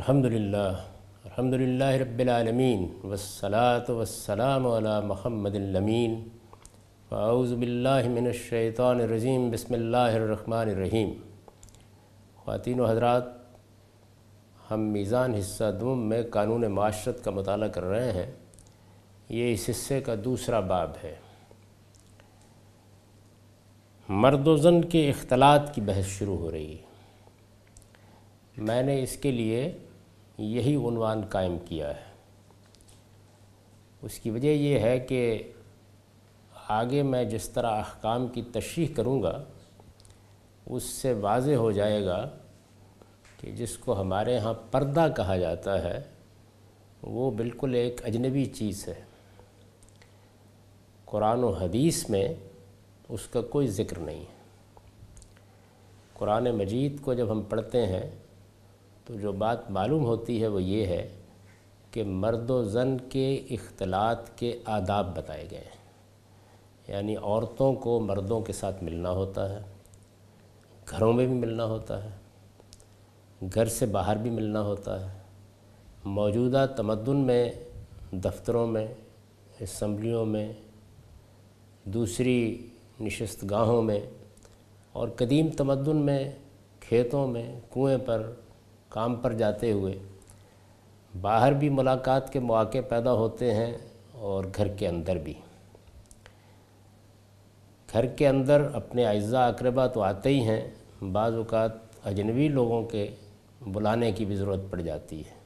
الحمد للہ الحمد للہ رب العالمین، والصلاة والسلام علی محمد الامین. فاعوذ باللہ من الشیطان الرجیم، بسم اللہ الرحمن الرحیم. خواتین و حضرات، ہم میزان حصہ دوم میں قانون معاشرت کا مطالعہ کر رہے ہیں۔ یہ اس حصے کا دوسرا باب ہے۔ مرد و زن کے اختلاط کی بحث شروع ہو رہی۔ ہے میں نے اس کے لیے یہی عنوان قائم کیا ہے۔ اس کی وجہ یہ ہے کہ آگے میں جس طرح احکام کی تشریح کروں گا، اس سے واضح ہو جائے گا کہ جس کو ہمارے ہاں پردہ کہا جاتا ہے، وہ بالکل ایک اجنبی چیز ہے۔ قرآن و حدیث میں اس کا کوئی ذکر نہیں۔ ہے قرآن مجید کو جب ہم پڑھتے ہیں تو جو بات معلوم ہوتی ہے وہ یہ ہے کہ مرد و زن کے اختلاط کے آداب بتائے گئے ہیں۔ یعنی عورتوں کو مردوں کے ساتھ ملنا ہوتا ہے، گھروں میں بھی ملنا ہوتا ہے، گھر سے باہر بھی ملنا ہوتا ہے۔ موجودہ تمدن میں، دفتروں میں، اسمبلیوں میں، دوسری نشست گاہوں میں اور قدیم تمدن میں، کھیتوں میں، کنویں پر کام پر جاتے ہوئے باہر بھی ملاقات کے مواقع پیدا ہوتے ہیں اور گھر کے اندر بھی۔ گھر کے اندر اپنے اعزاء اقربا تو آتے ہی ہیں، بعض اوقات اجنبی لوگوں کے بلانے کی بھی ضرورت پڑ جاتی ہے۔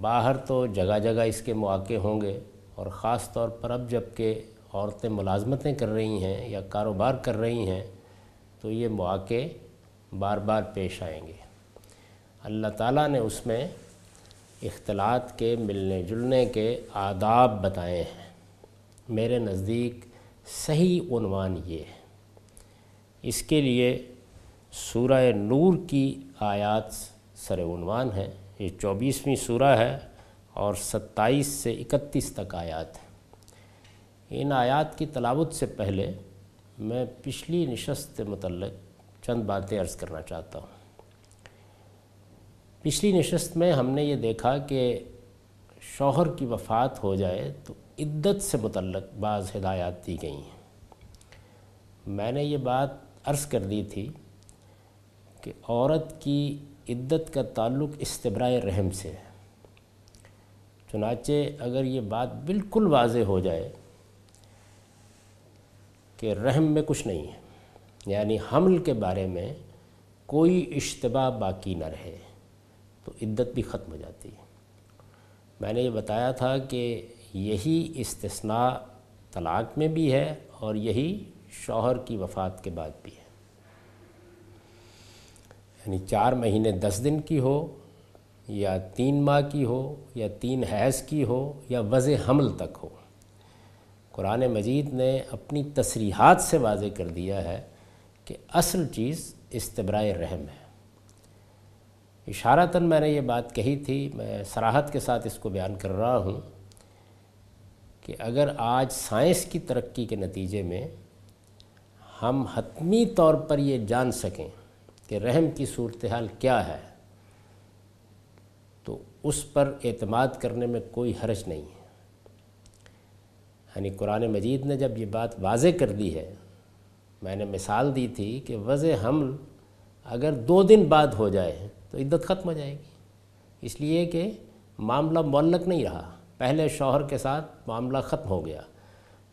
باہر تو جگہ جگہ اس کے مواقع ہوں گے اور خاص طور پر اب جبکہ عورتیں ملازمتیں کر رہی ہیں یا کاروبار کر رہی ہیں تو یہ مواقع بار بار پیش آئیں گے۔ اللہ تعالیٰ نے اس میں اختلاط کے، ملنے جلنے کے آداب بتائے ہیں۔ میرے نزدیک صحیح عنوان یہ ہے۔ اس کے لیے سورہ نور کی آیات سر عنوان ہے۔ یہ چوبیسویں سورہ ہے اور ستائیس سے اکتیس تک آیات ہیں۔ ان آیات کی تلاوت سے پہلے میں پچھلی نشست سے متعلق چند باتیں عرض کرنا چاہتا ہوں۔ پچھلی نشست میں ہم نے یہ دیکھا کہ شوہر کی وفات ہو جائے تو عدت سے متعلق بعض ہدایات دی گئی ہیں۔ میں نے یہ بات عرض کر دی تھی کہ عورت کی عدت کا تعلق استبرائے رحم سے ہے۔ چنانچہ اگر یہ بات بالکل واضح ہو جائے کہ رحم میں کچھ نہیں ہے یعنی حمل کے بارے میں کوئی اشتباہ باقی نہ رہے۔ تو عدت بھی ختم ہو جاتی ہے۔ میں نے یہ بتایا تھا کہ یہی استثناء طلاق میں بھی ہے اور یہی شوہر کی وفات کے بعد بھی ہے۔ یعنی چار مہینے دس دن کی ہو یا تین ماہ کی ہو یا تین حیض کی ہو یا وضع حمل تک ہو۔ قرآن مجید نے اپنی تصریحات سے واضح کر دیا ہے کہ اصل چیز استبرائے رحم ہے۔ اشارتاً میں نے یہ بات کہی تھی، میں سراحت کے ساتھ اس کو بیان کر رہا ہوں کہ اگر آج سائنس کی ترقی کے نتیجے میں ہم حتمی طور پر یہ جان سکیں کہ رحم کی صورتحال کیا ہے، تو اس پر اعتماد کرنے میں کوئی حرج نہیں۔ ہے یعنی قرآن مجید نے جب یہ بات واضح کر دی ہے، میں نے مثال دی تھی کہ وضع حمل اگر دو دن بعد ہو جائے تو عدت ختم ہو جائے گی۔ اس لیے کہ معاملہ معلق نہیں رہا۔ پہلے شوہر کے ساتھ معاملہ ختم ہو گیا۔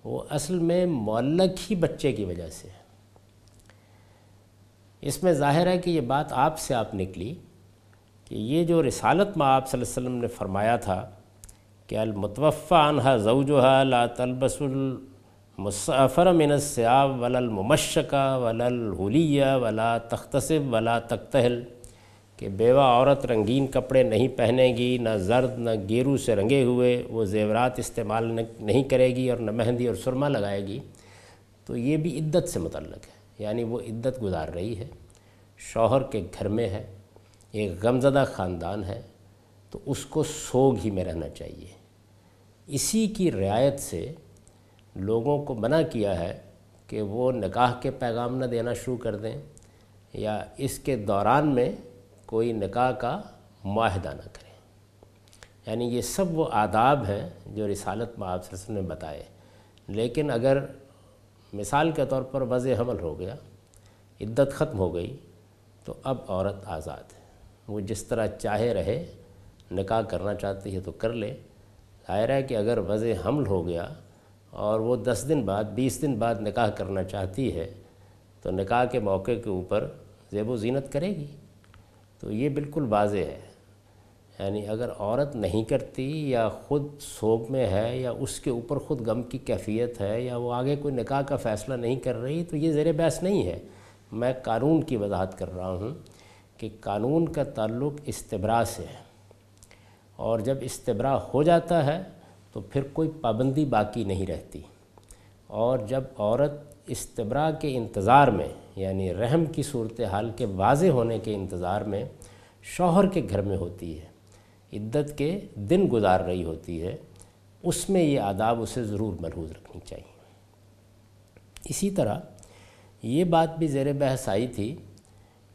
وہ اصل میں معلق ہی بچے کی وجہ سے اس میں ظاہر ہے کہ یہ بات آپ سے آپ نکلی کہ یہ جو رسالت میں آپ صلی اللہ علیہ وسلم نے فرمایا تھا کہ المتوفہ عنہ زوجہ لا تلبس المصفر من السیاب ولا الممشقہ ولا الحلیہ ولا تختصب ولا تختہل کہ بیوہ عورت رنگین کپڑے نہیں پہنے گی، نہ زرد نہ گیرو سے رنگے ہوئے، وہ زیورات استعمال نہیں کرے گی اور نہ مہندی اور سرما لگائے گی۔ تو یہ بھی عدت سے متعلق ہے یعنی وہ عدت گزار رہی ہے۔ شوہر کے گھر میں ہے، ایک غمزدہ خاندان ہے، تو اس کو سوگ ہی میں رہنا چاہیے۔ اسی کی رعایت سے لوگوں کو منع کیا ہے کہ وہ نکاح کے پیغام نہ دینا شروع کر دیں، یا اس کے دوران میں کوئی نکاح کا معاہدہ نہ کریں یعنی یہ سب وہ آداب ہیں جو رسالت میں آپ نے بتائے۔ لیکن اگر مثال کے طور پر وضع حمل ہو گیا، عدت ختم ہو گئی، تو اب عورت آزاد ہے۔ وہ جس طرح چاہے رہے، نکاح کرنا چاہتی ہے تو کر لے۔ ظاہر ہے کہ اگر وضع حمل ہو گیا اور وہ دس دن بعد، بیس دن بعد نکاح کرنا چاہتی ہے، تو نکاح کے موقع کے اوپر زیب و زینت کرے گی۔ تو یہ بالکل واضح ہے۔ یعنی اگر عورت نہیں کرتی یا خود سوگ میں ہے یا اس کے اوپر خود غم کی کیفیت ہے یا وہ آگے کوئی نکاح کا فیصلہ نہیں کر رہی تو یہ زیر بحث نہیں ہے۔ میں قانون کی وضاحت کر رہا ہوں کہ قانون کا تعلق استبراء سے ہے۔ اور جب استبراء ہو جاتا ہے تو پھر کوئی پابندی باقی نہیں رہتی۔ اور جب عورت استبراء کے انتظار میں یعنی رحم کی صورتحال کے واضح ہونے کے انتظار میں شوہر کے گھر میں ہوتی ہے، عدت کے دن گزار رہی ہوتی ہے، اس میں یہ آداب اسے ضرور ملحوظ رکھنی چاہیے۔ اسی طرح یہ بات بھی زیر بحث آئی تھی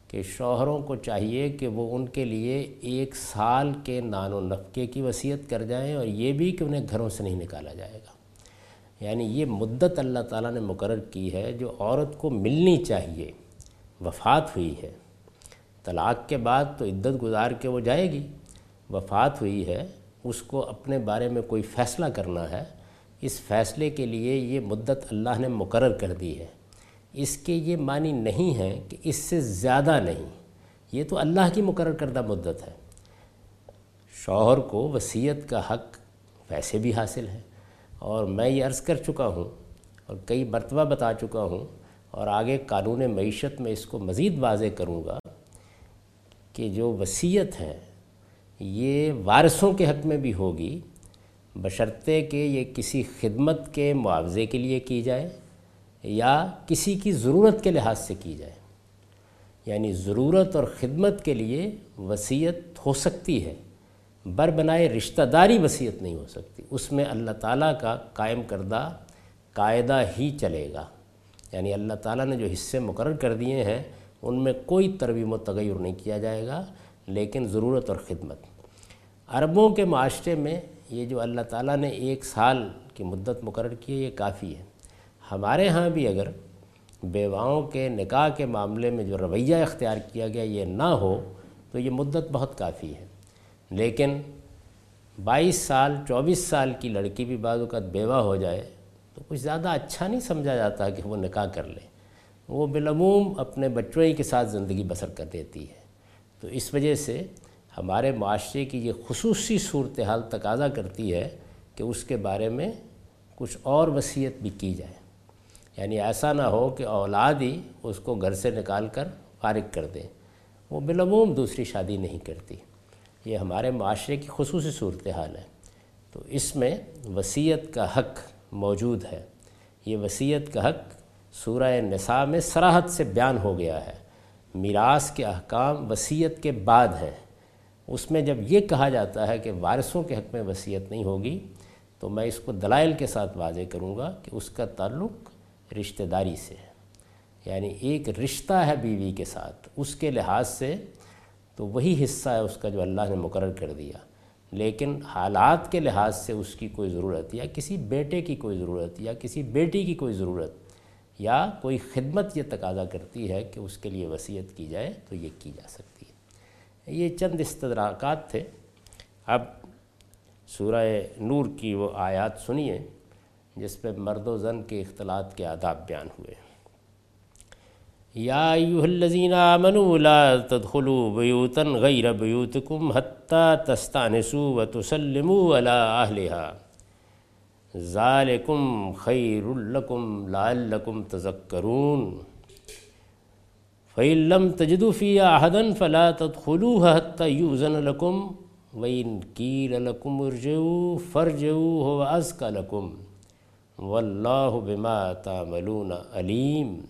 کہ شوہروں کو چاہیے کہ وہ ان کے لیے ایک سال کے نان و نفقے کی وصیت کر جائیں اور یہ بھی کہ انہیں گھروں سے نہیں نکالا جائے گا۔ یعنی یہ مدت اللہ تعالیٰ نے مقرر کی ہے جو عورت کو ملنی چاہیے، وفات ہوئی ہے۔ طلاق کے بعد تو عدت گزار کے وہ جائے گی۔ وفات ہوئی ہے، اس کو اپنے بارے میں کوئی فیصلہ کرنا ہے۔ اس فیصلے کے لیے یہ مدت اللہ نے مقرر کر دی ہے۔ اس کے یہ معنی نہیں ہے کہ اس سے زیادہ نہیں، یہ تو اللہ کی مقرر کردہ مدت ہے۔ شوہر کو وصیت کا حق ویسے بھی حاصل ہے۔ اور میں یہ عرض کر چکا ہوں اور کئی مرتبہ بتا چکا ہوں اور آگے قانون معیشت میں اس کو مزید واضح کروں گا کہ جو وصیت ہے، یہ وارثوں کے حق میں بھی ہوگی، بشرطے کہ یہ کسی خدمت کے معاوضے کے لیے کی جائے یا کسی کی ضرورت کے لحاظ سے کی جائے۔ یعنی ضرورت اور خدمت کے لیے وصیت ہو سکتی ہے۔ بر بنائے رشتہ داری وصیت نہیں ہو سکتی۔ اس میں اللہ تعالیٰ کا قائم کردہ قاعدہ ہی چلے گا۔ یعنی اللہ تعالیٰ نے جو حصے مقرر کر دیے ہیں، ان میں کوئی ترمیم و تغیر نہیں کیا جائے گا، لیکن ضرورت اور خدمت۔ عربوں کے معاشرے میں یہ جو اللہ تعالیٰ نے ایک سال کی مدت مقرر کی ہے، یہ کافی ہے۔ ہمارے ہاں بھی اگر بیواؤں کے نکاح کے معاملے میں جو رویہ اختیار کیا گیا یہ نہ ہو، تو یہ مدت بہت کافی ہے۔ لیکن بائیس سال، چوبیس سال کی لڑکی بھی بعض اوقات بیوہ ہو جائے تو کچھ زیادہ اچھا نہیں سمجھا جاتا کہ وہ نکاح کر لے۔ وہ بالعموم اپنے بچوں ہی کے ساتھ زندگی بسر کر دیتی ہے۔ تو اس وجہ سے ہمارے معاشرے کی یہ خصوصی صورتحال تقاضا کرتی ہے کہ اس کے بارے میں کچھ اور وصیت بھی کی جائے۔ یعنی ایسا نہ ہو کہ اولاد ہی اس کو گھر سے نکال کر فارغ کر دیں وہ بالعموم دوسری شادی نہیں کرتی۔ یہ ہمارے معاشرے کی خصوصی صورتحال ہے۔ تو اس میں وصیت کا حق موجود ہے۔ یہ وصیت کا حق سورہ نساء میں سراحت سے بیان ہو گیا ہے۔ میراث کے احکام وصیت کے بعد ہیں۔ اس میں جب یہ کہا جاتا ہے کہ وارثوں کے حق میں وصیت نہیں ہوگی، تو میں اس کو دلائل کے ساتھ واضح کروں گا کہ اس کا تعلق رشتہ داری سے یعنی ایک رشتہ ہے بیوی کے ساتھ، اس کے لحاظ سے تو وہی حصہ ہے اس کا جو اللہ نے مقرر کر دیا۔ لیکن حالات کے لحاظ سے اس کی کوئی ضرورت یا کسی بیٹے کی کوئی ضرورت یا کسی بیٹی کی کوئی ضرورت یا کوئی خدمت یہ تقاضا کرتی ہے کہ اس کے لیے وصیت کی جائے تو یہ کی جا سکتی ہے۔ یہ چند استدراکات تھے۔ اب سورہ نور کی وہ آیات سنیے جس پہ مرد و زن کے اختلاط کے آداب بیان ہوئے۔ یا ایوہ الذین آمنوا لا تدخلوا بیوتا غیر بیوتکم حتی تستانسوا و تسلموا علی اہلها ذالکم خیر لکم لعلکم تذکرون فَإِن لَمْ تَجِدُوا فِيهَا أَحَدًا فَلَا تَدْخُلُوهَا حَتَّى يُؤْذَنَ لَكُمْ. وَإِن قِيلَ لَكُمْ ارْجِعُوا فَارْجِعُوا هُوَ أَزْكَى لَكُمْ. واللہ بما تعملون علیم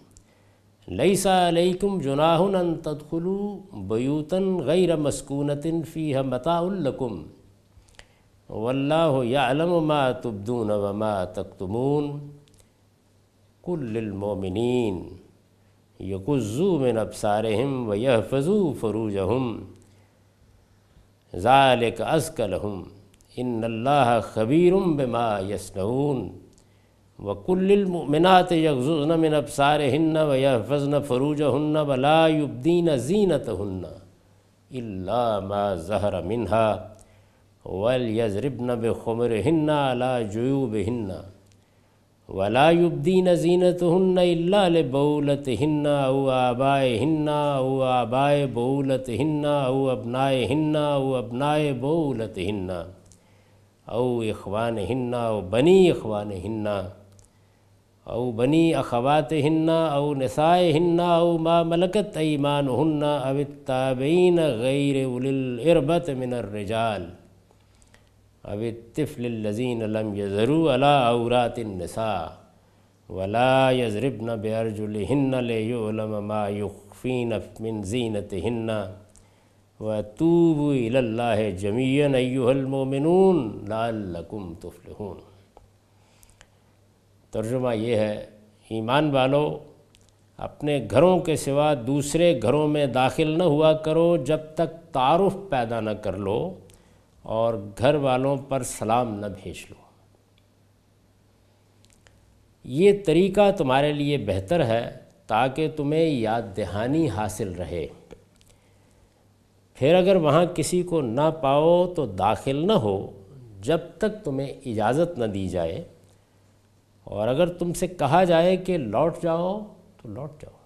لیسا علیکم جناح ان تدخلوا بیوتا غیر مسکونت فیہ متاع لکم. واللہ یعلم ما تبدون وما تکتمون. کل للمومنین یقزو من ابصارہم ویحفظو فروجہم. ذالک ازکلہم. ان اللہ خبیرم بما یسنعون وکل المؤمنات یغززن من ابصارهن ویحفظن فروجهن ولا يبدین زینتهن الا ما ظهر منها ولیضربن بخمرهن على جیوبهن ولا يبدين زينتهن إلا لبولتهن أو آبائهن أو آباء بولتهن أو أبنائهن أو أبناء بولتهن أو إخوانهن أو بني إخوانهن أو بني أخواتهن أو نسائهن أو ما ملكت أيمانهن أو التابعين غير أولي الإربة من الرجال اب الطفل الذين لم يزروا على عورات النساء ولا يزربن بأرجلهن ليعلم ما يخفين من زينتهن وتوبوا إلى الله جميعا أيها المؤمنون لعلكم تفلحون ترجمہ یہ ہے، ایمان والو، اپنے گھروں کے سوا دوسرے گھروں میں داخل نہ ہوا کرو، جب تک تعارف پیدا نہ کر لو اور گھر والوں پر سلام نہ بھیج لو۔ یہ طریقہ تمہارے لیے بہتر ہے تاکہ تمہیں یاد دہانی حاصل رہے۔ پھر اگر وہاں کسی کو نہ پاؤ تو داخل نہ ہو، جب تک تمہیں اجازت نہ دی جائے۔ اور اگر تم سے کہا جائے کہ لوٹ جاؤ تو لوٹ جاؤ۔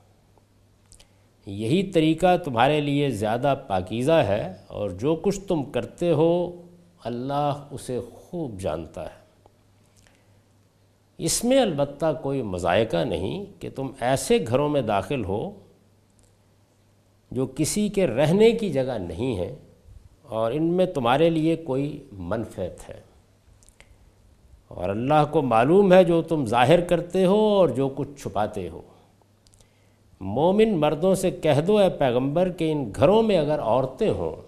یہی طریقہ تمہارے لیے زیادہ پاکیزہ ہے اور جو کچھ تم کرتے ہو اللہ اسے خوب جانتا ہے۔ اس میں البتہ کوئی مذائقہ نہیں کہ تم ایسے گھروں میں داخل ہو جو کسی کے رہنے کی جگہ نہیں ہے اور ان میں تمہارے لیے کوئی منفعت ہے۔ اور اللہ کو معلوم ہے جو تم ظاہر کرتے ہو اور جو کچھ چھپاتے ہو۔ مومن مردوں سے کہہ دو، اے پیغمبر، کہ ان گھروں میں اگر عورتیں ہوں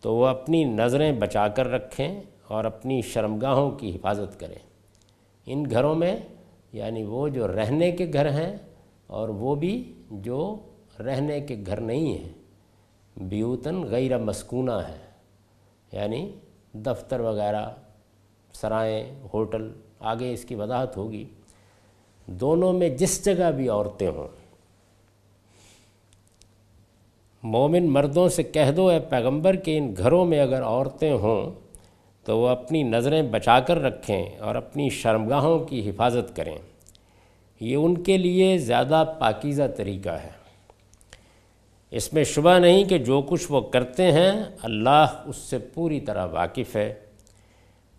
تو وہ اپنی نظریں بچا کر رکھیں اور اپنی شرمگاہوں کی حفاظت کریں۔ ان گھروں میں یعنی وہ جو رہنے کے گھر ہیں اور وہ بھی جو رہنے کے گھر نہیں ہیں بیوتن غیر مسکونہ ہے یعنی دفتر وغیرہ سرائیں ہوٹل، آگے اس کی وضاحت ہوگی۔ دونوں میں جس جگہ بھی عورتیں ہوں، مومن مردوں سے کہہ دو، اے پیغمبر، کہ ان گھروں میں اگر عورتیں ہوں تو وہ اپنی نظریں بچا کر رکھیں اور اپنی شرمگاہوں کی حفاظت کریں۔ یہ ان کے لیے زیادہ پاکیزہ طریقہ ہے۔ اس میں شبہ نہیں کہ جو کچھ وہ کرتے ہیں، اللہ اس سے پوری طرح واقف ہے۔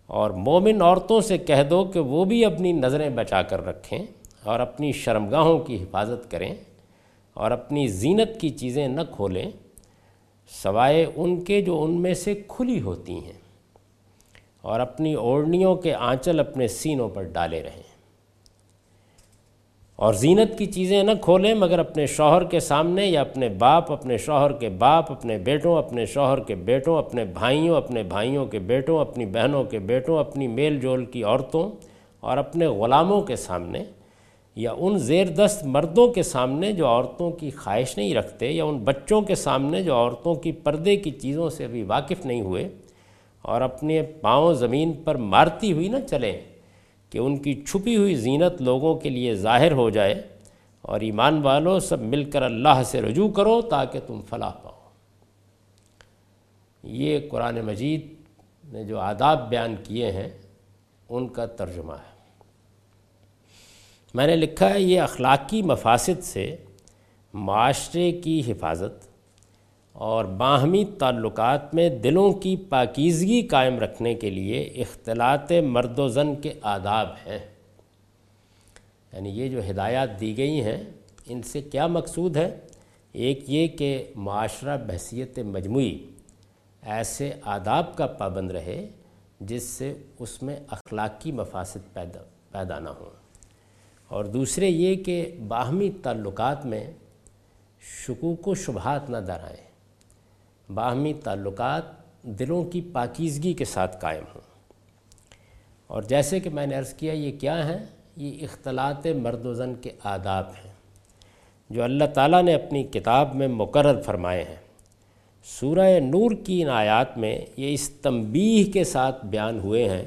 اور مومن عورتوں سے کہہ دو کہ وہ بھی اپنی نظریں بچا کر رکھیں اور اپنی شرمگاہوں کی حفاظت کریں اور اپنی زینت کی چیزیں نہ کھولیں سوائے ان کے جو ان میں سے کھلی ہوتی ہیں اور اپنی اوڑھنیوں کے آنچل اپنے سینوں پر ڈالے رہیں۔ اور زینت کی چیزیں نہ کھولیں مگر اپنے شوہر کے سامنے یا اپنے باپ، اپنے شوہر کے باپ، اپنے بیٹوں، اپنے شوہر کے بیٹوں، اپنے بھائیوں اپنے بھائیوں کے بیٹوں، اپنی بہنوں کے بیٹوں، اپنی میل جول کی عورتوں اور اپنے غلاموں کے سامنے یا ان زیر دست مردوں کے سامنے جو عورتوں کی خواہش نہیں رکھتے یا ان بچوں کے سامنے جو عورتوں کی پردے کی چیزوں سے ابھی واقف نہیں ہوئے اور اپنے پاؤں زمین پر مارتی ہوئی نہ چلیں۔ کہ ان کی چھپی ہوئی زینت لوگوں کے لیے ظاہر ہو جائے اور ایمان والوں سب مل کر اللہ سے رجوع کرو تاکہ تم فلاح پاؤ۔ یہ قرآن مجید نے جو آداب بیان کیے ہیں، ان کا ترجمہ ہے۔ میں نے لکھا ہے، یہ اخلاقی مفاسد سے معاشرے کی حفاظت اور باہمی تعلقات میں دلوں کی پاکیزگی قائم رکھنے کے لیے اختلاط مرد و زن کے آداب ہیں۔ یعنی یہ جو ہدایات دی گئی ہیں، ان سے کیا مقصود ہے؟ ایک یہ کہ معاشرہ بحثیت مجموعی ایسے آداب کا پابند رہے جس سے اس میں اخلاقی مفاسد پیدا پیدا نہ ہوں۔ اور دوسرے یہ کہ باہمی تعلقات میں شکوک و شبہات نہ درائیں باہمی تعلقات دلوں کی پاکیزگی کے ساتھ قائم ہوں۔ اور جیسے کہ میں نے عرض کیا، یہ کیا ہیں؟ یہ اختلاط مرد و زن کے آداب ہیں، جو اللہ تعالیٰ نے اپنی کتاب میں مقرر فرمائے ہیں۔ سورہ نور کی ان آیات میں یہ اس تنبیہ کے ساتھ بیان ہوئے ہیں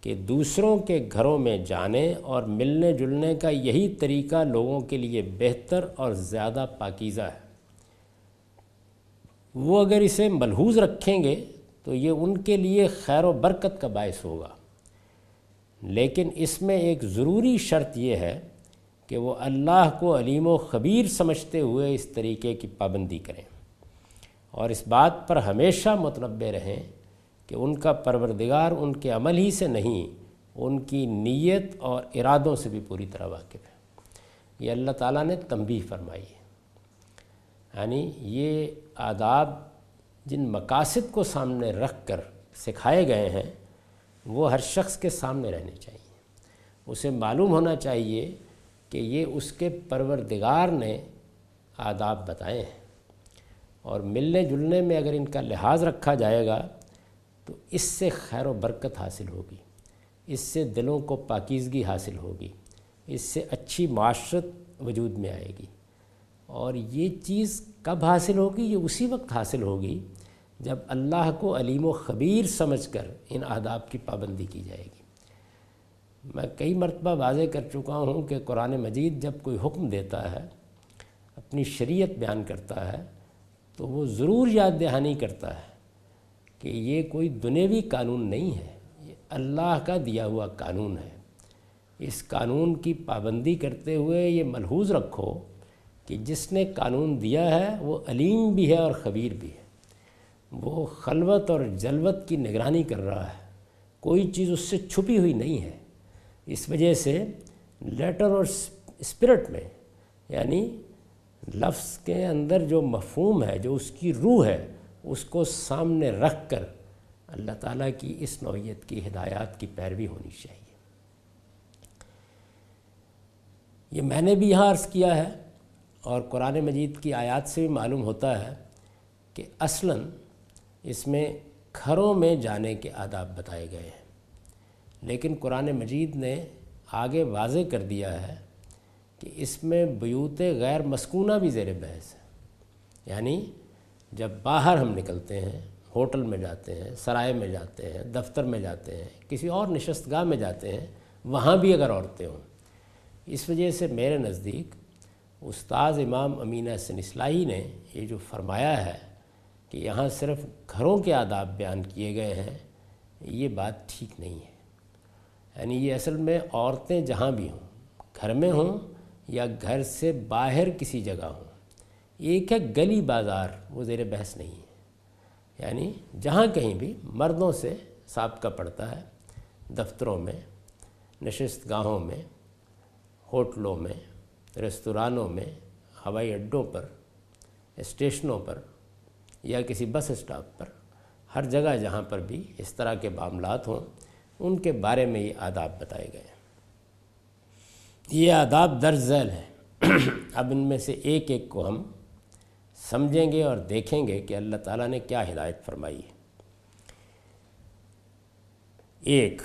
کہ دوسروں کے گھروں میں جانے اور ملنے جلنے کا یہی طریقہ لوگوں کے لیے بہتر اور زیادہ پاکیزہ ہے۔ وہ اگر اسے ملحوظ رکھیں گے تو یہ ان کے لیے خیر و برکت کا باعث ہوگا۔ لیکن اس میں ایک ضروری شرط یہ ہے کہ وہ اللہ کو علیم و خبیر سمجھتے ہوئے اس طریقے کی پابندی کریں۔ اور اس بات پر ہمیشہ متنبع رہیں کہ ان کا پروردگار ان کے عمل ہی سے نہیں، ان کی نیت اور ارادوں سے بھی پوری طرح واقف ہے۔ یہ اللہ تعالیٰ نے تنبیہ فرمائی ہے۔ یعنی یہ آداب جن مقاصد کو سامنے رکھ کر سکھائے گئے ہیں، وہ ہر شخص کے سامنے رہنے چاہیے۔ اسے معلوم ہونا چاہیے کہ یہ اس کے پروردگار نے آداب بتائے ہیں۔ اور ملنے جلنے میں اگر ان کا لحاظ رکھا جائے گا تو اس سے خیر و برکت حاصل ہوگی۔ اس سے دلوں کو پاکیزگی حاصل ہوگی۔ اس سے اچھی معاشرت وجود میں آئے گی۔ اور یہ چیز کب حاصل ہوگی؟ یہ اسی وقت حاصل ہوگی جب اللہ کو علیم و خبیر سمجھ کر ان آداب کی پابندی کی جائے گی۔ میں کئی مرتبہ واضح کر چکا ہوں کہ قرآن مجید جب کوئی حکم دیتا ہے، اپنی شریعت بیان کرتا ہے، تو وہ ضرور یاد دہانی کرتا ہے کہ یہ کوئی دنیوی قانون نہیں ہے، یہ اللہ کا دیا ہوا قانون ہے۔ اس قانون کی پابندی کرتے ہوئے یہ ملحوظ رکھو کہ جس نے قانون دیا ہے وہ علیم بھی ہے اور خبیر بھی ہے۔ وہ خلوت اور جلوت کی نگرانی کر رہا ہے۔ کوئی چیز اس سے چھپی ہوئی نہیں ہے۔ اس وجہ سے لیٹر اور اسپرٹ میں یعنی لفظ کے اندر جو مفہوم ہے، جو اس کی روح ہے، اس کو سامنے رکھ کر اللہ تعالیٰ کی اس نوعیت کی ہدایات کی پیروی ہونی چاہیے۔ یہ میں نے بھی یہاں عرض کیا ہے۔ اور قرآن مجید کی آیات سے بھی معلوم ہوتا ہے کہ اصلاً اس میں گھروں میں جانے کے آداب بتائے گئے ہیں۔ لیکن قرآن مجید نے آگے واضح کر دیا ہے کہ اس میں بیوت غیر مسکونہ بھی زیر بحث ہے۔ یعنی جب باہر ہم نکلتے ہیں، ہوٹل میں جاتے ہیں، سرائے میں جاتے ہیں، دفتر میں جاتے ہیں، کسی اور نشست گاہ میں جاتے ہیں، وہاں بھی اگر عورتیں ہوں، اس وجہ سے میرے نزدیک استاذ امام امین حسن اصلاحی نے یہ جو فرمایا ہے کہ یہاں صرف گھروں کے آداب بیان کیے گئے ہیں، یہ بات ٹھیک نہیں ہے۔ یعنی یہ اصل میں عورتیں جہاں بھی ہوں، گھر میں ہوں یا گھر سے باہر کسی جگہ ہوں، ایک ہے گلی بازار، وہ زیر بحث نہیں ہے۔ یعنی جہاں کہیں بھی مردوں سے سابقہ پڑتا ہے، دفتروں میں، نشست گاہوں میں، ہوٹلوں میں ریستورانوں میں، ہوائی اڈوں پر، اسٹیشنوں پر یا کسی بس اسٹاپ پر، ہر جگہ جہاں پر بھی اس طرح کے معاملات ہوں، ان کے بارے میں یہ آداب بتائے گئے ہیں۔ یہ آداب درج ذیل ہیں۔ اب ان میں سے ایک ایک کو ہم سمجھیں گے اور دیکھیں گے کہ اللہ تعالیٰ نے کیا ہدایت فرمائی ہے۔ ایک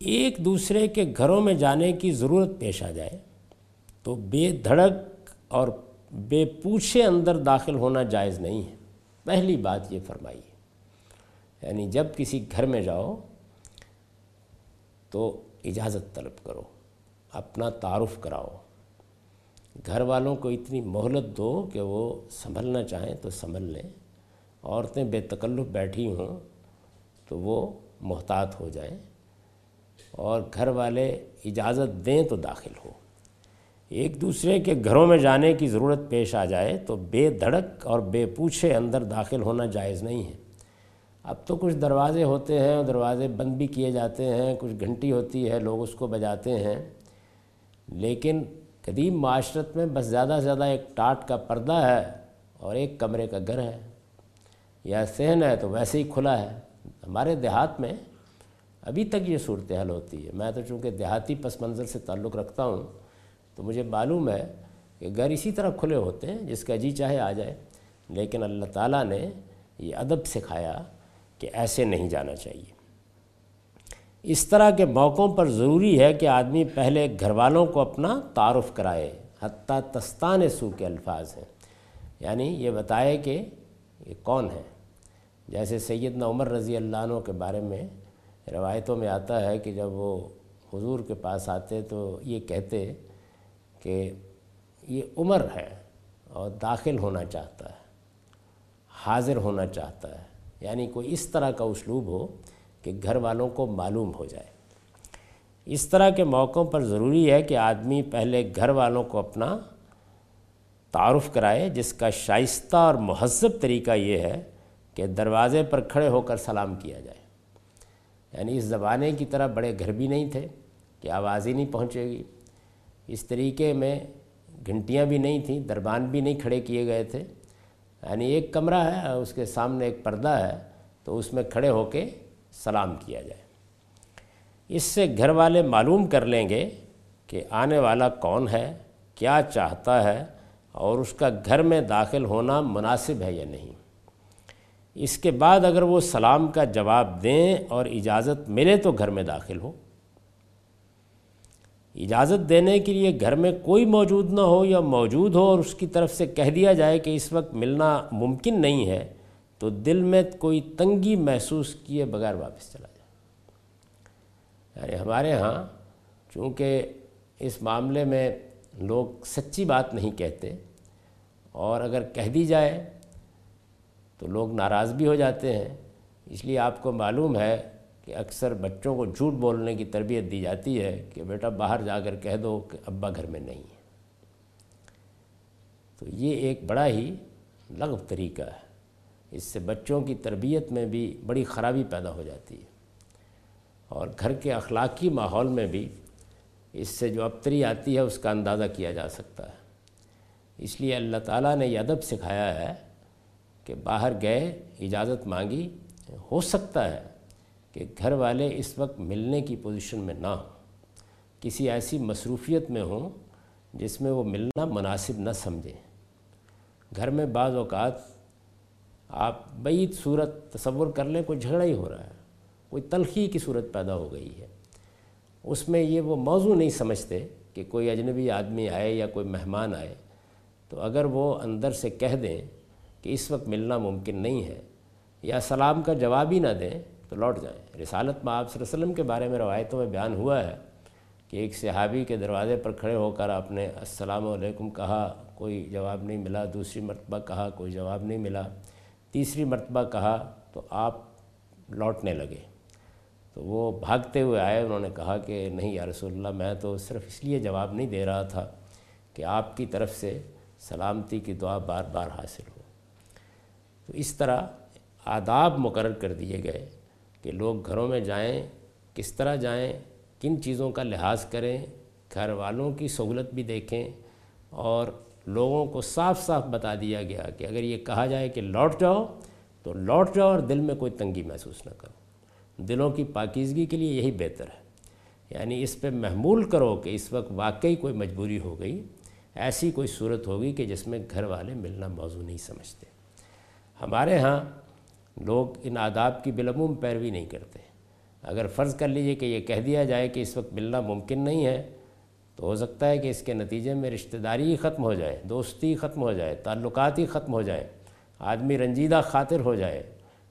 ایک دوسرے کے گھروں میں جانے کی ضرورت پیش آ جائے تو بے دھڑک اور بے پوچھے اندر داخل ہونا جائز نہیں ہے۔ پہلی بات یہ فرمائی ہے یعنی جب کسی گھر میں جاؤ تو اجازت طلب کرو، اپنا تعارف کراؤ۔ گھر والوں کو اتنی مہلت دو کہ وہ سنبھلنا چاہیں تو سنبھل لیں۔ عورتیں بے تکلف بیٹھی ہوں تو وہ محتاط ہو جائیں۔ اور گھر والے اجازت دیں تو داخل ہو۔ ایک دوسرے کے گھروں میں جانے کی ضرورت پیش آ جائے تو بے دھڑک اور بے پوچھے اندر داخل ہونا جائز نہیں ہے۔ اب تو کچھ دروازے ہوتے ہیں اور دروازے بند بھی کیے جاتے ہیں، کچھ گھنٹی ہوتی ہے، لوگ اس کو بجاتے ہیں۔ لیکن قدیم معاشرت میں بس زیادہ سے زیادہ ایک ٹاٹ کا پردہ ہے اور ایک کمرے کا گھر ہے۔ یا صحن ہے تو ویسے ہی کھلا ہے۔ ہمارے دیہات میں ابھی تک یہ صورتحال ہوتی ہے۔ میں تو چونکہ دیہاتی پس منظر سے تعلق رکھتا ہوں، تو مجھے معلوم ہے کہ گھر اسی طرح کھلے ہوتے ہیں جس کا جی چاہے آ جائے۔ لیکن اللہ تعالیٰ نے یہ ادب سکھایا کہ ایسے نہیں جانا چاہیے۔ اس طرح کے موقعوں پر ضروری ہے کہ آدمی پہلے گھر والوں کو اپنا تعارف کرائے، حتیٰ تستان سو کے الفاظ ہیں۔ یعنی یہ بتائے کہ یہ کون ہے جیسے سیدنا عمر رضی اللہ عنہ کے بارے میں روایتوں میں آتا ہے کہ جب وہ حضور کے پاس آتے تو یہ کہتے کہ یہ عمر ہے اور داخل ہونا چاہتا ہے، حاضر ہونا چاہتا ہے۔ یعنی کوئی اس طرح کا اسلوب ہو کہ گھر والوں کو معلوم ہو جائے۔ اس طرح کے موقعوں پر ضروری ہے کہ آدمی پہلے گھر والوں کو اپنا تعارف کرائے، جس کا شائستہ اور مہذب طریقہ یہ ہے کہ دروازے پر کھڑے ہو کر سلام کیا جائے۔ یعنی اس زمانے کی طرح بڑے گھر بھی نہیں تھے کہ آواز ہی نہیں پہنچے گی۔ اس طریقے میں گھنٹیاں بھی نہیں تھیں، دربان بھی نہیں کھڑے کیے گئے تھے۔ یعنی ایک کمرہ ہے اس کے سامنے ایک پردہ ہے، تو اس میں کھڑے ہو کے سلام کیا جائے۔ اس سے گھر والے معلوم کر لیں گے کہ آنے والا کون ہے، کیا چاہتا ہے اور اس کا گھر میں داخل ہونا مناسب ہے یا نہیں۔ اس کے بعد اگر وہ سلام کا جواب دیں اور اجازت ملے تو گھر میں داخل ہو۔ اجازت دینے کے لیے گھر میں کوئی موجود نہ ہو یا موجود ہو اور اس کی طرف سے کہہ دیا جائے کہ اس وقت ملنا ممکن نہیں ہے، تو دل میں کوئی تنگی محسوس کیے بغیر واپس چلا جائے۔ یعنی ہمارے ہاں چونکہ اس معاملے میں لوگ سچی بات نہیں کہتے اور اگر کہہ دی جائے تو لوگ ناراض بھی ہو جاتے ہیں۔ اس لیے آپ کو معلوم ہے کہ اکثر بچوں کو جھوٹ بولنے کی تربیت دی جاتی ہے کہ بیٹا باہر جا کر کہہ دو کہ ابا گھر میں نہیں ہے۔ تو یہ ایک بڑا ہی لغو طریقہ ہے۔ اس سے بچوں کی تربیت میں بھی بڑی خرابی پیدا ہو جاتی ہے۔ اور گھر کے اخلاقی ماحول میں بھی اس سے جو ابتری آتی ہے اس کا اندازہ کیا جا سکتا ہے۔ اس لیے اللہ تعالیٰ نے یہ ادب سکھایا ہے کہ باہر گئے، اجازت مانگی، ہو سکتا ہے کہ گھر والے اس وقت ملنے کی پوزیشن میں نہ ہوں۔ کسی ایسی مصروفیت میں ہوں جس میں وہ ملنا مناسب نہ سمجھیں گھر میں بعض اوقات آپ بعید صورت تصور کر لیں، کوئی جھگڑا ہی ہو رہا ہے، کوئی تلخی کی صورت پیدا ہو گئی ہے۔ اس میں یہ وہ موضوع نہیں سمجھتے کہ کوئی اجنبی آدمی آئے یا کوئی مہمان آئے۔ تو اگر وہ اندر سے کہہ دیں کہ اس وقت ملنا ممکن نہیں ہے، یا سلام کا جواب ہی نہ دیں تو لوٹ جائیں۔ رسالت میں آپ صلی اللہ علیہ وسلم کے بارے میں روایتوں میں بیان ہوا ہے کہ ایک صحابی کے دروازے پر کھڑے ہو کر آپ نے السلام علیکم کہا، کوئی جواب نہیں ملا۔ دوسری مرتبہ کہا، کوئی جواب نہیں ملا۔ تیسری مرتبہ کہا تو آپ لوٹنے لگے۔ تو وہ بھاگتے ہوئے آئے، انہوں نے کہا کہ نہیں یا رسول اللہ، میں تو صرف اس لیے جواب نہیں دے رہا تھا کہ آپ کی طرف سے سلامتی کی دعا بار بار حاصل ہو۔ تو اس طرح آداب مقرر کر دیے گئے کہ لوگ گھروں میں جائیں، کس طرح جائیں، کن چیزوں کا لحاظ کریں، گھر والوں کی سہولت بھی دیکھیں اور لوگوں کو صاف صاف بتا دیا گیا کہ اگر یہ کہا جائے کہ لوٹ جاؤ تو لوٹ جاؤ اور دل میں کوئی تنگی محسوس نہ کرو۔ دلوں کی پاکیزگی کے لیے یہی بہتر ہے۔ یعنی اس پہ محمول کرو کہ اس وقت واقعی کوئی مجبوری ہو گئی، ایسی کوئی صورت ہوگی کہ جس میں گھر والے ملنا موضوع نہیں سمجھتے۔ ہمارے ہاں لوگ ان آداب کی بالعموم پیروی نہیں کرتے۔ اگر فرض کر لیجیے کہ یہ کہہ دیا جائے کہ اس وقت ملنا ممکن نہیں ہے، تو ہو سکتا ہے کہ اس کے نتیجے میں رشتہ داری ہی ختم ہو جائے، دوستی ختم ہو جائے، تعلقات ہی ختم ہو جائے، آدمی رنجیدہ خاطر ہو جائے،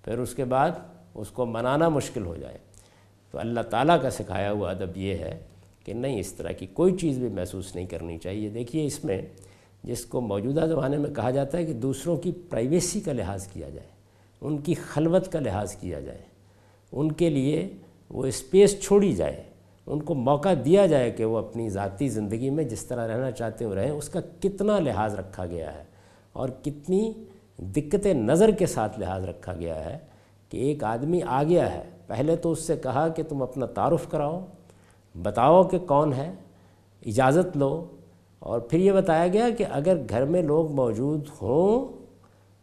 پھر اس کے بعد اس کو منانا مشکل ہو جائے۔ تو اللہ تعالیٰ کا سکھایا ہوا ادب یہ ہے کہ نہیں، اس طرح کی کوئی چیز بھی محسوس نہیں کرنی چاہیے۔ دیکھیے اس میں جس کو موجودہ زمانے میں کہا جاتا ہے کہ دوسروں کی پرائیویسی کا لحاظ کیا جائے، ان کی خلوت کا لحاظ کیا جائے، ان کے لیے وہ اسپیس چھوڑی جائے، ان کو موقع دیا جائے کہ وہ اپنی ذاتی زندگی میں جس طرح رہنا چاہتے ہو رہیں، اس کا کتنا لحاظ رکھا گیا ہے اور کتنی دقت نظر کے ساتھ لحاظ رکھا گیا ہے کہ ایک آدمی آ گیا ہے۔ پہلے تو اس سے کہا کہ تم اپنا تعارف کراؤ، بتاؤ کہ کون ہے، اجازت لو اور پھر یہ بتایا گیا کہ اگر گھر میں لوگ موجود ہوں،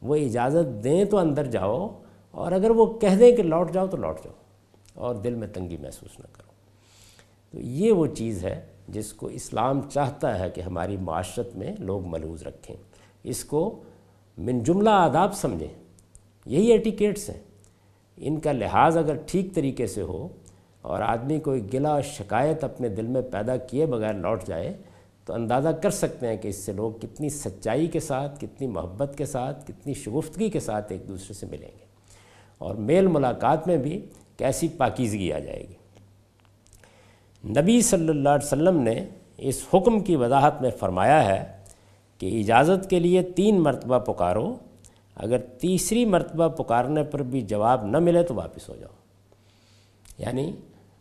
وہ اجازت دیں تو اندر جاؤ، اور اگر وہ کہہ دیں کہ لوٹ جاؤ تو لوٹ جاؤ، اور دل میں تنگی محسوس نہ کرو۔ تو یہ وہ چیز ہے جس کو اسلام چاہتا ہے کہ ہماری معاشرت میں لوگ ملوز رکھیں۔ اس کو من جملہ آداب سمجھیں۔ یہی ایٹیکیٹس ہیں۔ ان کا لحاظ اگر ٹھیک طریقے سے ہو اور آدمی کوئی گلا شکایت اپنے دل میں پیدا کیے بغیر لوٹ جائے تو اندازہ کر سکتے ہیں کہ اس سے لوگ کتنی سچائی کے ساتھ، کتنی محبت کے ساتھ، کتنی شگفتگی کے ساتھ ایک دوسرے سے ملیں گے۔ اور میل ملاقات میں بھی کیسی پاکیزگی آ جائے گی۔ نبی صلی اللہ علیہ وسلم نے اس حکم کی وضاحت میں فرمایا ہے کہ اجازت کے لیے تین مرتبہ پکارو۔ اگر تیسری مرتبہ پکارنے پر بھی جواب نہ ملے تو واپس ہو جاؤ۔ یعنی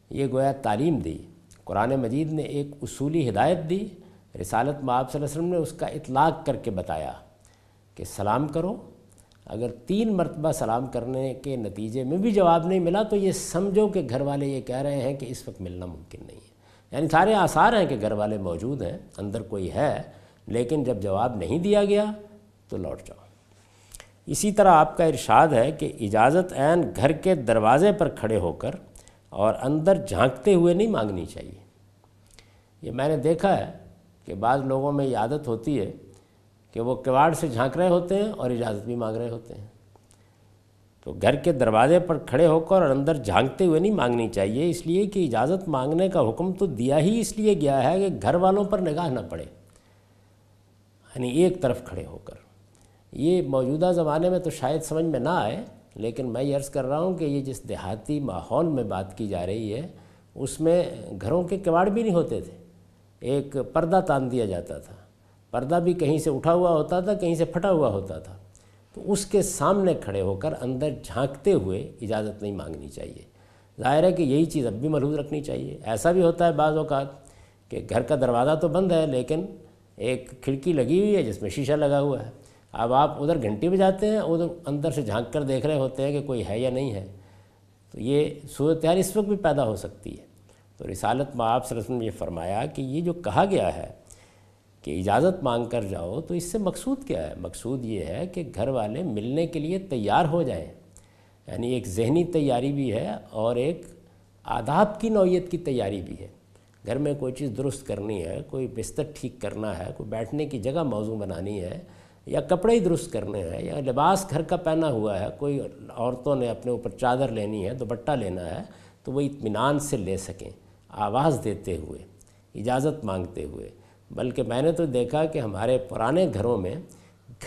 یہ گویا تعلیم دی۔ قرآن مجید نے ایک اصولی ہدایت دی رسالت میں آپ صلی اللہ علیہ وسلم نے اس کا اطلاق کر کے بتایا کہ سلام کرو، اگر تین مرتبہ سلام کرنے کے نتیجے میں بھی جواب نہیں ملا تو یہ سمجھو کہ گھر والے یہ کہہ رہے ہیں کہ اس وقت ملنا ممکن نہیں ہے۔ یعنی سارے آثار ہیں کہ گھر والے موجود ہیں، اندر کوئی ہے، لیکن جب جواب نہیں دیا گیا تو لوٹ جاؤ۔ اسی طرح آپ کا ارشاد ہے کہ اجازت عین گھر کے دروازے پر کھڑے ہو کر اور اندر جھانکتے ہوئے نہیں مانگنی چاہیے۔ یہ میں نے دیکھا ہے کہ بعض لوگوں میں یہ عادت ہوتی ہے کہ وہ کواڑ سے جھانک رہے ہوتے ہیں اور اجازت بھی مانگ رہے ہوتے ہیں۔ تو گھر کے دروازے پر کھڑے ہو کر اور اندر جھانکتے ہوئے نہیں مانگنی چاہیے، اس لیے کہ اجازت مانگنے کا حکم تو دیا ہی اس لیے گیا ہے کہ گھر والوں پر نگاہ نہ پڑے۔ یعنی ایک طرف کھڑے ہو کر۔ یہ موجودہ زمانے میں تو شاید سمجھ میں نہ آئے، لیکن میں یہ عرض کر رہا ہوں کہ یہ جس دیہاتی ماحول میں بات کی جا رہی ہے، اس میں گھروں کے کواڑ بھی نہیں ہوتے تھے۔ ایک پردہ تان دیا جاتا تھا۔ پردہ بھی کہیں سے اٹھا ہوا ہوتا تھا، کہیں سے پھٹا ہوا ہوتا تھا۔ تو اس کے سامنے کھڑے ہو کر اندر جھانکتے ہوئے اجازت نہیں مانگنی چاہیے۔ ظاہر ہے کہ یہی چیز اب بھی محلوظ رکھنی چاہیے۔ ایسا بھی ہوتا ہے بعض اوقات کہ گھر کا دروازہ تو بند ہے، لیکن ایک کھڑکی لگی ہوئی ہے جس میں شیشہ لگا ہوا ہے۔ اب آپ ادھر گھنٹی بجاتے ہیں، ادھر اندر سے جھانک کر دیکھ رہے ہوتے ہیں کہ کوئی ہے یا نہیں ہے۔ تو یہ صورتحال اس وقت بھی پیدا ہو سکتی ہے۔ تو رسالت میں آپ وسلم نے یہ فرمایا کہ یہ جو کہا گیا ہے کہ اجازت مانگ کر جاؤ، تو اس سے مقصود کیا ہے؟ مقصود یہ ہے کہ گھر والے ملنے کے لیے تیار ہو جائیں۔ یعنی ایک ذہنی تیاری بھی ہے اور ایک آداب کی نوعیت کی تیاری بھی ہے۔ گھر میں کوئی چیز درست کرنی ہے، کوئی بستر ٹھیک کرنا ہے، کوئی بیٹھنے کی جگہ موضوع بنانی ہے یا کپڑے ہی درست کرنے ہیں یا لباس گھر کا پہنا ہوا ہے، کوئی عورتوں نے اپنے اوپر چادر لینی ہے، دوپٹہ لینا ہے، تو وہ اطمینان سے لے سکیں۔ آواز دیتے ہوئے، اجازت مانگتے ہوئے، بلکہ میں نے تو دیکھا کہ ہمارے پرانے گھروں میں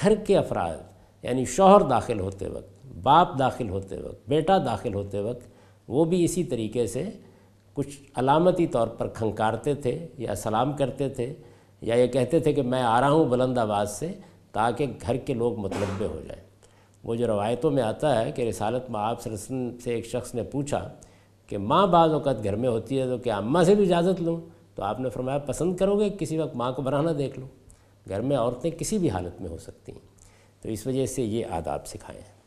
گھر کے افراد یعنی شوہر داخل ہوتے وقت، باپ داخل ہوتے وقت، بیٹا داخل ہوتے وقت، وہ بھی اسی طریقے سے کچھ علامتی طور پر کھنکارتے تھے یا سلام کرتے تھے، یا یہ کہتے تھے کہ میں آ رہا ہوں بلند آواز سے تاکہ گھر کے لوگ متنبع ہو جائیں۔ وہ جو روایتوں میں آتا ہے کہ رسالت میں آپ وسلم سے ایک شخص نے پوچھا کہ ماں بعض اوقات گھر میں ہوتی ہے تو کیا اماں سے بھی اجازت لوں تو آپ نے فرمایا پسند کرو گے، کسی وقت ماں کو بنانا دیکھ لو گھر میں عورتیں کسی بھی حالت میں ہو سکتی ہیں۔ تو اس وجہ سے یہ آداب سکھائے ہیں۔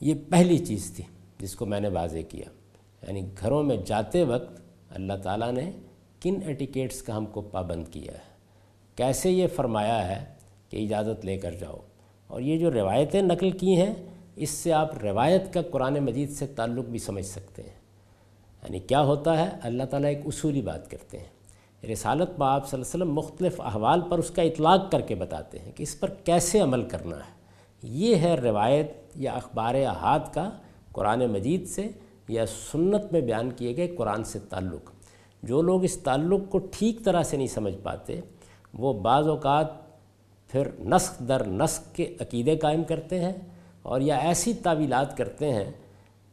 یہ پہلی چیز تھی جس کو میں نے واضح کیا۔ یعنی گھروں میں جاتے وقت اللہ تعالیٰ نے کن ایٹیکیٹس کا ہم کو پابند کیا ہے؟ کیسے یہ فرمایا ہے کہ اجازت لے کر جاؤ؟ اور یہ جو روایتیں نقل کی ہیں اس سے آپ روایت کا قرآن مجید سے تعلق بھی سمجھ سکتے ہیں۔ یعنی کیا ہوتا ہے؟ اللہ تعالیٰ ایک اصولی بات کرتے ہیں۔ رسالت با آپ صلی اللہ علیہ وسلم مختلف احوال پر اس کا اطلاق کر کے بتاتے ہیں کہ اس پر کیسے عمل کرنا ہے۔ یہ ہے روایت یا اخبار احاد کا قرآن مجید سے یا سنت میں بیان کیے گئے قرآن سے تعلق۔ جو لوگ اس تعلق کو ٹھیک طرح سے نہیں سمجھ پاتے، وہ بعض اوقات پھر نسخ در نسخ کے عقیدے قائم کرتے ہیں۔ اور یا ایسی تعویلات کرتے ہیں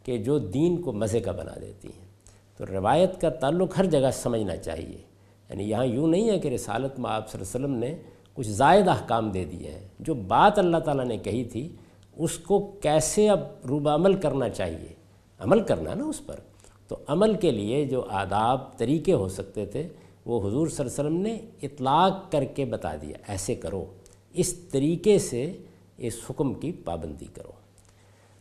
کہ جو دین کو مزے کا بنا دیتی ہیں۔ تو روایت کا تعلق ہر جگہ سمجھنا چاہیے۔ یعنی یہاں یوں نہیں ہے کہ رسالت میں آپ صلی اللہ علیہ وسلم نے کچھ زائد احکام دے دیے ہیں۔ جو بات اللہ تعالیٰ نے کہی تھی، اس کو کیسے اب روب عمل کرنا چاہیے؟ عمل کرنا نا اس پر۔ تو عمل کے لیے جو آداب طریقے ہو سکتے تھے، وہ حضور صلی اللہ علیہ وسلم نے اطلاق کر کے بتا دیا۔ ایسے کرو۔ اس طریقے سے اس حکم کی پابندی کرو۔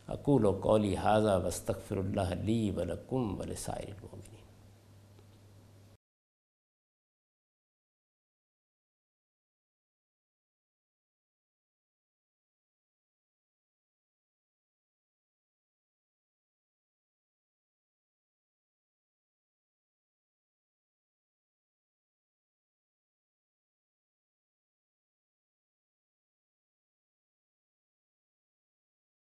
اقول و قولی حاضہ وستغفر اللہ لی ولکم ولسائر